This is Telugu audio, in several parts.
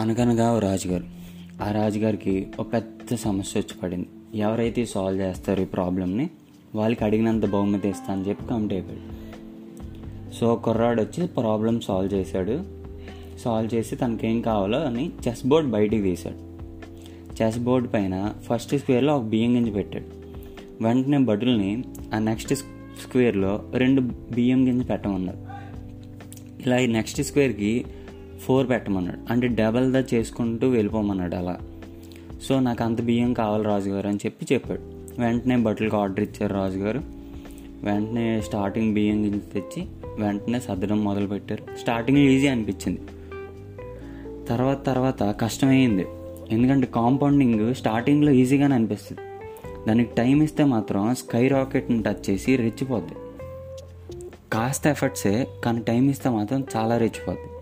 అనగనగా రాజుగారు. ఆ రాజుగారికి ఒక పెద్ద సమస్య వచ్చి పడింది. ఎవరైతే సాల్వ్ చేస్తారో ఈ ప్రాబ్లమ్ని వాళ్ళకి అడిగినంత బహుమతి ఇస్తా అని చెప్పి కమిట్ అయిపోయాడు. సో కుర్రాడు వచ్చి ప్రాబ్లం సాల్వ్ చేశాడు. సాల్వ్ చేసి తనకేం కావాలో అని చెస్ బోర్డ్ బయటికి తీశాడు. చెస్ బోర్డ్ పైన ఫస్ట్ స్క్వేర్లో ఒక బియ్యం గింజ పెట్టాడు. వెంటనే బటుల్ని ఆ నెక్స్ట్ స్క్వేర్లో రెండు బియ్యం గింజ పెట్టమన్నారు. ఇలా ఈ నెక్స్ట్ స్క్వేర్కి ఫోర్ పెట్టమన్నాడు. అంటే డబల్ దా చేసుకుంటూ వెళ్ళిపోమన్నాడు అలా. సో నాకు అంత బియ్యం కావాలి రాజుగారు అని చెప్పి చెప్పాడు. వెంటనే బట్టలకు ఆర్డర్ ఇచ్చారు రాజుగారు. వెంటనే స్టార్టింగ్ బియ్యం గింజ తెచ్చి వెంటనే సర్దడం మొదలుపెట్టారు స్టార్టింగ్ ఈజీ అనిపించింది. తర్వాత తర్వాత కష్టమైంది. ఎందుకంటే కాంపౌండింగ్ స్టార్టింగ్లో ఈజీగానే అనిపిస్తుంది. దానికి టైం ఇస్తే మాత్రం స్కై రాకెట్ని టచ్ చేసి రెచ్చిపోద్ది. కాస్త ఎఫర్ట్సే కానీ టైం ఇస్తే మాత్రం చాలా రెచ్చిపోద్ది.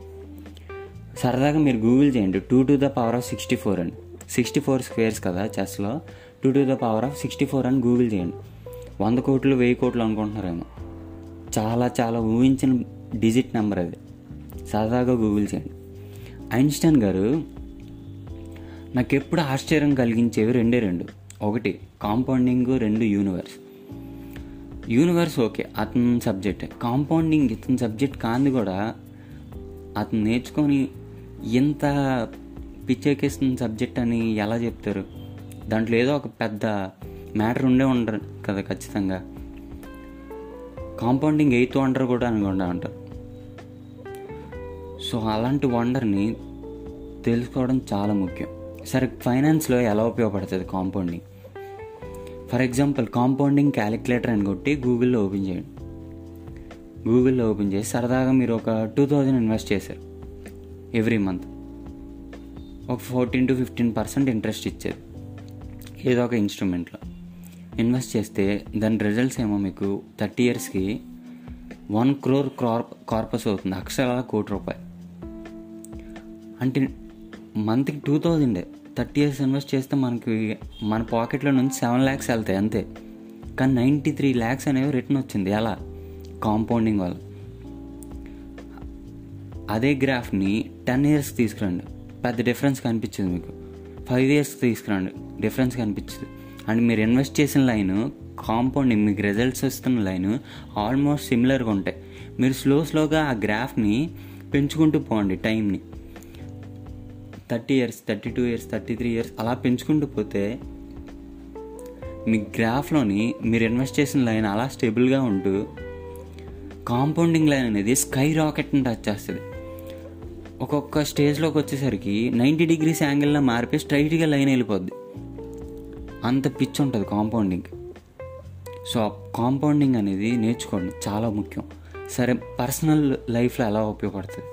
సరదాగా మీరు గూగుల్ చేయండి. Two to the power of sixty four అని. సిక్స్టీ ఫోర్ స్క్వేర్స్ కదా చెస్లో. Two to the power of sixty four అని గూగుల్ చేయండి. వంద కోట్లు వెయ్యి కోట్లు అనుకుంటున్నారేమో. చాలా చాలా ఊహించిన డిజిట్ నెంబర్ అది. సరదాగా గూగుల్ చేయండి. ఐన్స్టైన్ గారు నాకు ఎప్పుడు ఆశ్చర్యం కలిగించేవి రెండే రెండు. ఒకటి కాంపౌండింగ్ రెండు యూనివర్స్. యూనివర్స్ ఓకే అతని సబ్జెక్ట్. కాంపౌండింగ్ ఇతని సబ్జెక్ట్ కాంది కూడా అతను నేర్చుకొని ఎంత పిచ్చెక్కిస్తున్న సబ్జెక్ట్ అని ఎలా చెప్తారు? దాంట్లో ఏదో ఒక పెద్ద మ్యాటర్ ఉండే ఉండరు కదా ఖచ్చితంగా. కాంపౌండింగ్ ఎయిత్ వండర్ కూడా అనుకుండా ఉంటారు సో అలాంటి వండర్ని తెలుసుకోవడం చాలా ముఖ్యం. సరే ఫైనాన్స్లో ఎలా ఉపయోగపడుతుంది compounding? For example compounding calculator అని కొట్టి గూగుల్లో ఓపెన్ చేయండి. గూగుల్లో ఓపెన్ చేసి సరదాగా మీరు ఒక టూ థౌజండ్ ఇన్వెస్ట్ చేశారు. Every month. ఒక fourteen to fifteen percent interest ఇచ్చేది. ఏదో ఒక ఇన్స్ట్రుమెంట్లో. ఇన్వెస్ట్ చేస్తే దాని రిజల్ట్స్ ఏమో మీకు థర్టీ ఇయర్స్కి వన్ క్రోర్ కార్ప్ కార్పస్ అవుతుంది. అక్షరాల కోటి రూపాయలు. అంటే మంత్కి టూ థౌజండే. థర్టీ ఇయర్స్ ఇన్వెస్ట్ చేస్తే మనకి మన పాకెట్లో నుంచి సెవెన్ ల్యాక్స్ వెళ్తాయి అంతే. కానీ నైంటీ త్రీ ల్యాక్స్ అనేవి రిటర్న్ వచ్చింది. ఎలా? కాంపౌండింగ్ వల్ల. అదే గ్రాఫ్ని టెన్ ఇయర్స్ తీసుకురండి. పెద్ద డిఫరెన్స్ కనిపించింది మీకు. ఫైవ్ ఇయర్స్ తీసుకురండి. డిఫరెన్స్ కనిపించింది. అండ్ మీరు ఇన్వెస్ట్ చేసిన లైన్ కాంపౌండింగ్ మీకు రిజల్ట్స్ వస్తున్న లైన్ ఆల్మోస్ట్ సిమిలర్గా ఉంటాయి. మీరు స్లో స్లోగా ఆ గ్రాఫ్ని పెంచుకుంటూ పోండి టైంని thirty years thirty two years thirty three years అలా పెంచుకుంటూ పోతే మీ గ్రాఫ్లోని మీరు ఇన్వెస్ట్ చేసిన లైన్ అలా స్టేబుల్గా ఉంటూ కాంపౌండింగ్ లైన్ అనేది స్కై రాకెట్ని టచ్ చేస్తుంది. ఒక్కొక్క స్టేజ్లోకి వచ్చేసరికి నైంటీ డిగ్రీస్ యాంగిల్లో మారిపోయి స్ట్రైట్గా లైన్ వెళ్ళిపోద్ది. అంత పిచ్ ఉంటుంది కాంపౌండింగ్. సో కాంపౌండింగ్ అనేది నేర్చుకోండి చాలా ముఖ్యం. సరే పర్సనల్ లైఫ్లో ఎలా ఉపయోగపడుతుంది?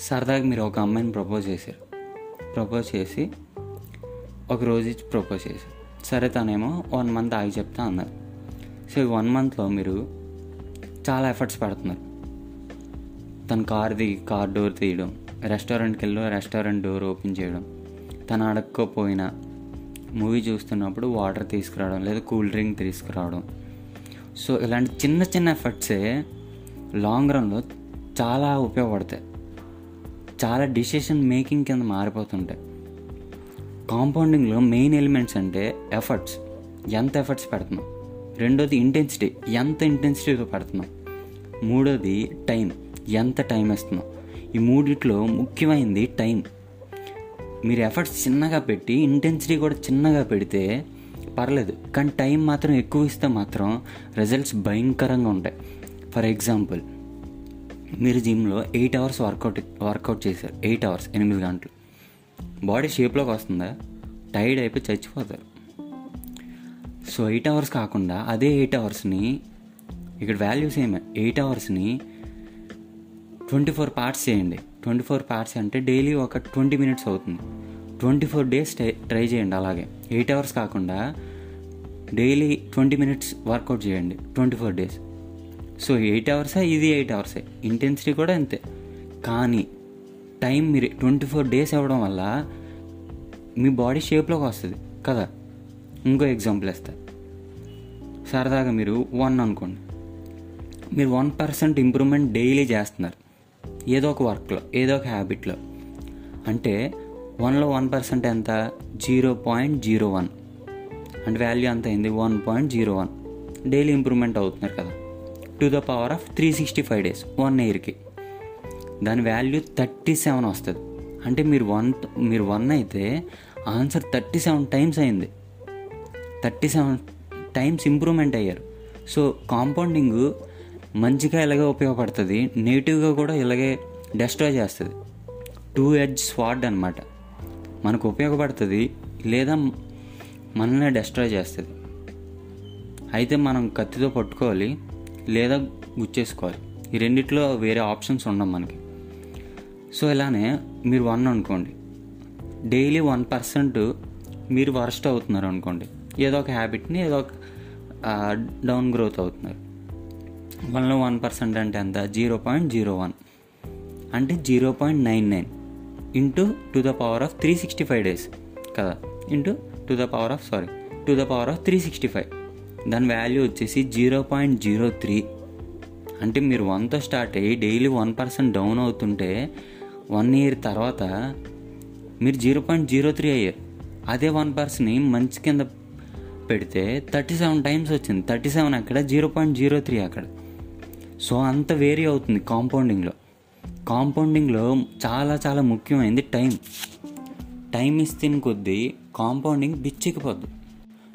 సరదాగా మీరు ఒక అమ్మాయిని ప్రపోజ్ చేశారు. ప్రపోజ్ చేసి ఒక రోజు ఇచ్చి ప్రపోజ్ చేశారు. సరే తనేమో వన్ మంత్ ఆగి చెప్తా అన్నారు. సో వన్ మంత్లో మీరు చాలా ఎఫర్ట్స్ పెడుతున్నారు. తన కార్ దిగి కార్ డోర్ తీయడం రెస్టారెంట్కి వెళ్ళి రెస్టారెంట్ డోర్ ఓపెన్ చేయడం తను అడగకపోయినా మూవీ చూస్తున్నప్పుడు వాటర్ తీసుకురావడం లేదా కూల్ డ్రింక్ తీసుకురావడం. సో ఇలాంటి చిన్న చిన్న ఎఫర్ట్సే లాంగ్ రన్లో చాలా ఉపయోగపడతాయి. చాలా డిసిషన్ మేకింగ్ కింద మారిపోతుంటాయి. కాంపౌండింగ్లో మెయిన్ ఎలిమెంట్స్ అంటే ఎఫర్ట్స్. ఎంత ఎఫర్ట్స్ పెడుతున్నాం? రెండోది ఇంటెన్సిటీ. ఎంత ఇంటెన్సిటీతో పెడుతున్నాం? మూడోది టైం. ఎంత టైం ఇస్తున్నాం ఈ మూడిట్లో ముఖ్యమైనది టైం. మీరు ఎఫర్ట్స్ చిన్నగా పెట్టి ఇంటెన్సిటీ కూడా చిన్నగా పెడితే పర్లేదు. కానీ టైం మాత్రం ఎక్కువ ఇస్తే మాత్రం రిజల్ట్స్ భయంకరంగా ఉంటాయి. ఫర్ ఎగ్జాంపుల్ మీరు జిమ్లో ఎయిట్ అవర్స్ వర్కౌట్ వర్కౌట్ చేశారు. ఎయిట్ అవర్స్ ఎనిమిది గంటలు. బాడీ షేప్లోకి వస్తుందా? టైర్డ్ అయిపోయి చచ్చిపోతారు. సో ఎయిట్ అవర్స్ కాకుండా అదే ఎయిట్ అవర్స్ని ఇక్కడ వాల్యూస్ ఏమే? ఎయిట్ అవర్స్ని ట్వంటీ ఫోర్ పార్ట్స్ చేయండి. ట్వంటీ ఫోర్ పార్ట్స్ అంటే డైలీ ఒక ట్వంటీ మినిట్స్ అవుతుంది. ట్వంటీ ఫోర్ డేస్ ట్రై చేయండి అలాగే. ఎయిట్ అవర్స్ కాకుండా డైలీ ట్వంటీ మినిట్స్ వర్కౌట్ చేయండి. Twenty four days. So eight అవర్సే ఇది ఎయిట్ అవర్సే ఇంటెన్సిటీ కూడా అంతే. కానీ టైం మీరు ట్వంటీ ఫోర్ డేస్ అవ్వడం వల్ల మీ బాడీ షేప్లోకి వస్తుంది కదా. ఇంకో ఎగ్జాంపుల్ ఇస్తా సరదాగా మీరు వన్ అనుకోండి. మీరు వన్ పర్సెంట్ ఇంప్రూవ్మెంట్ డైలీ చేస్తున్నారు. ఏదో ఒక వర్క్లో ఏదో ఒక హ్యాబిట్లో అంటే వన్లో వన్ పర్సెంట్ ఎంత? జీరో పాయింట్ జీరో వన్ అంటే వాల్యూ ఎంత అయింది? One point zero one daily improvement అవుతున్నారు కదా. To the power of three sixty five days one ఇయర్కి దాని వాల్యూ థర్టీ సెవెన్ వస్తుంది. అంటే మీరు వన్ మీరు వన్ అయితే ఆన్సర్ థర్టీ సెవెన్ టైమ్స్ అయింది. థర్టీ సెవెన్ టైమ్స్ ఇంప్రూవ్మెంట్ అయ్యారు. సో కాంపౌండింగ్ మంచిగా ఇలాగే ఉపయోగపడుతుంది. నెగిటివ్గా కూడా ఇలాగే డెస్ట్రాయ్ చేస్తుంది. టూ ఎడ్జ్ స్వాడ్ అనమాట మనకు ఉపయోగపడుతుంది లేదా మనల్ని డెస్ట్రాయ్ చేస్తుంది. అయితే మనం కత్తితో పట్టుకోవాలి లేదా గుచ్చేసుకోవాలి. ఈ రెండిట్లో వేరే ఆప్షన్స్ ఉండవు మనకి. సో ఇలానే మీరు వన్ అనుకోండి. డైలీ వన్ పర్సెంట్ మీరు వరస్ట్ అవుతున్నారు అనుకోండి. ఏదో ఒక హ్యాబిట్ని ఏదో ఒక డౌన్ గ్రోత్ అవుతున్నారు. వన్లో వన్ పర్సెంట్ అంటే ఎంత? Zero point zero one. అంటే zero point nine nine into to the power of three sixty five days కదా? Into to the power of sorry to the power of three sixty five. దాని వాల్యూ వచ్చేసి జీరో పాయింట్ జీరో త్రీ. అంటే మీరు వన్తో స్టార్ట్ అయ్యి డైలీ వన్ పర్సెంట్ డౌన్ అవుతుంటే వన్ ఇయర్ తర్వాత మీరు జీరో పాయింట్ జీరో త్రీ అయ్యారు. అదే వన్ పర్సన్ని మంచి కింద పెడితే థర్టీ సెవెన్ టైమ్స్ వచ్చింది. థర్టీ సెవెన్ అక్కడ జీరో పాయింట్ జీరో త్రీ అక్కడ. సో అంత వేరీ అవుతుంది కాంపౌండింగ్లో. కాంపౌండింగ్లో చాలా చాలా ముఖ్యమైనది టైం. టైం ఇస్తే కొద్దీ కాంపౌండింగ్ బిచ్చికిపోద్దు.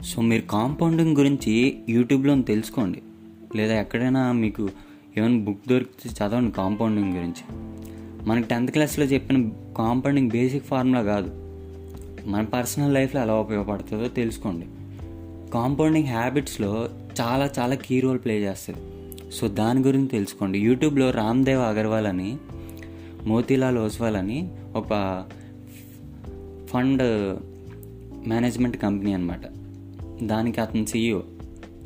సో మీరు కాంపౌండింగ్ గురించి యూట్యూబ్లో తెలుసుకోండి. లేదా ఎక్కడైనా మీకు ఏమైనా బుక్ దొరికితే చదవండి కాంపౌండింగ్ గురించి. మనకి టెన్త్ క్లాస్లో చెప్పిన కాంపౌండింగ్ బేసిక్ ఫార్ములా కాదు. మన పర్సనల్ లైఫ్లో ఎలా ఉపయోగపడుతుందో తెలుసుకోండి. కాంపౌండింగ్ హ్యాబిట్స్లో చాలా చాలా కీ రోల్ ప్లే చేస్తుంది సో దాని గురించి తెలుసుకోండి. యూట్యూబ్లో రామ్దేవ్ అగర్వాల్ అని మోతీలాల్ ఓస్వాల్ అని ఒక ఫండ్ మేనేజ్మెంట్ కంపెనీ అనమాట దానికి అతను సీఈఓ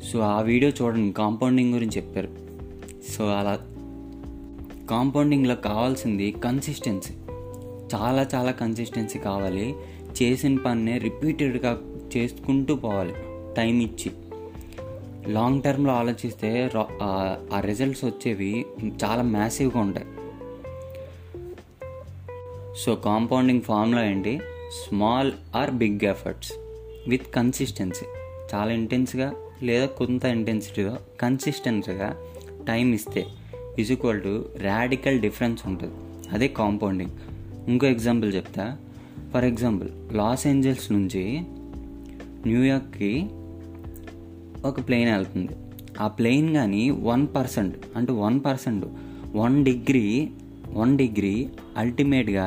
సో ఆ వీడియో చూడండి కాంపౌండింగ్ గురించి చెప్పారు. సో అలా కాంపౌండింగ్లో కావాల్సింది కన్సిస్టెన్సీ చాలా చాలా కన్సిస్టెన్సీ కావాలి. చేసిన పన్నే రిపీటెడ్గా చేసుకుంటూ పోవాలి. టైం ఇచ్చి. లాంగ్ టర్మ్లో ఆలోచిస్తే ఆ రిజల్ట్స్ వచ్చేవి చాలా మ్యాసివ్గా ఉంటాయి. సో కాంపౌండింగ్ ఫామ్లో ఏంటి? Small or big efforts with consistency చాలా ఇంటెన్స్గా లేదా కొంత ఇంటెన్సిటీగా కన్సిస్టెన్సీగా టైం ఇస్తే is equal to radical difference ఉంటుంది. అదే కాంపౌండింగ్ ఇంకో ఎగ్జాంపుల్ చెప్తా. ఫర్ ఎగ్జాంపుల్ లాస్ ఏంజల్స్ నుంచి న్యూయార్క్కి ఒక ప్లేన్ వెళ్తుంది. ఆ ప్లేన్ కానీ వన్ పర్సెంట్ అంటే one percent one degree one degree అల్టిమేట్గా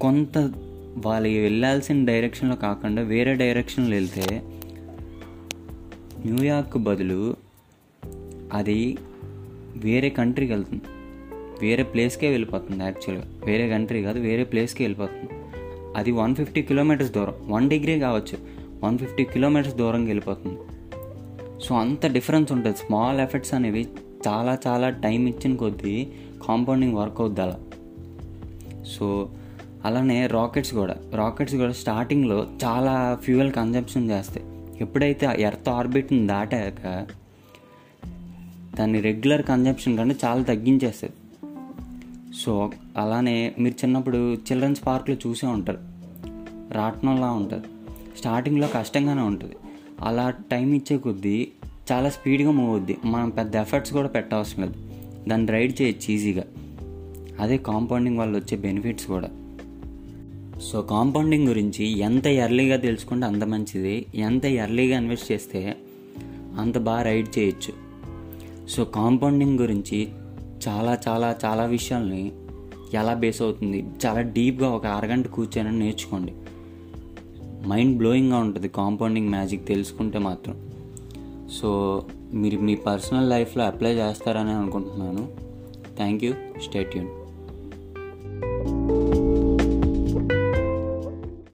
కొంత వాళ్ళు వెళ్ళాల్సిన డైరెక్షన్లో కాకుండా వేరే డైరెక్షన్లో వెళ్తే న్యూయార్క్ బదులు అది వేరే కంట్రీకి వెళ్తుంది. వేరే ప్లేస్కే వెళ్ళిపోతుంది యాక్చువల్గా వేరే కంట్రీ కాదు వేరే ప్లేస్కే వెళ్ళిపోతుంది. అది వన్ ఫిఫ్టీ కిలోమీటర్స్ దూరం. వన్ డిగ్రీ కావచ్చు. వన్ ఫిఫ్టీ కిలోమీటర్స్ దూరంగా వెళ్ళిపోతుంది. సో అంత డిఫరెన్స్ ఉంటుంది. స్మాల్ ఎఫెక్ట్స్ అనేవి చాలా చాలా టైం ఇచ్చిన కొద్దీ కాంపౌండింగ్ వర్క్ అవుద్ది అలా. సో అలానే రాకెట్స్ కూడా. రాకెట్స్ కూడా స్టార్టింగ్లో చాలా ఫ్యూయల్ కన్జంప్షన్ చేస్తాయి. ఎప్పుడైతే ఎర్త్ ఆర్బిట్ని దాటాక దాన్ని రెగ్యులర్ కన్జంప్షన్ కంటే చాలా తగ్గించేస్తుంది సో అలానే మీరు చిన్నప్పుడు చిల్డ్రన్స్ పార్క్లో చూసే ఉంటారు. రాట్నంలా ఉంటుంది. స్టార్టింగ్లో కష్టంగానే ఉంటుంది. అలా టైం ఇచ్చే కొద్దీ చాలా స్పీడ్గా మూవ్ అవుద్ది. మనం పెద్ద ఎఫర్ట్స్ కూడా పెట్టవసరం లేదు. దాన్ని రైడ్ చేయొచ్చు ఈజీగా. అదే కాంపౌండింగ్ వల్ల వచ్చే బెనిఫిట్స్ కూడా. సో కాంపౌండింగ్ గురించి ఎంత ఎర్లీగా తెలుసుకుంటే అంత మంచిది. ఎంత ఎర్లీగా ఇన్వెస్ట్ చేస్తే అంత బాగా రైడ్ చేయొచ్చు. సో కాంపౌండింగ్ గురించి చాలా చాలా చాలా విషయాల్ని ఎలా బేస్ అవుతుంది? చాలా డీప్గా ఒక అరగంట కూర్చొని నేర్చుకోండి. మైండ్ బ్లోయింగ్గా ఉంటుంది కాంపౌండింగ్ మ్యాజిక్ తెలుసుకుంటే మాత్రం. సో మీరు మీ పర్సనల్ లైఫ్లో అప్లై చేస్తారని అనుకుంటున్నాను. Thank you stay tune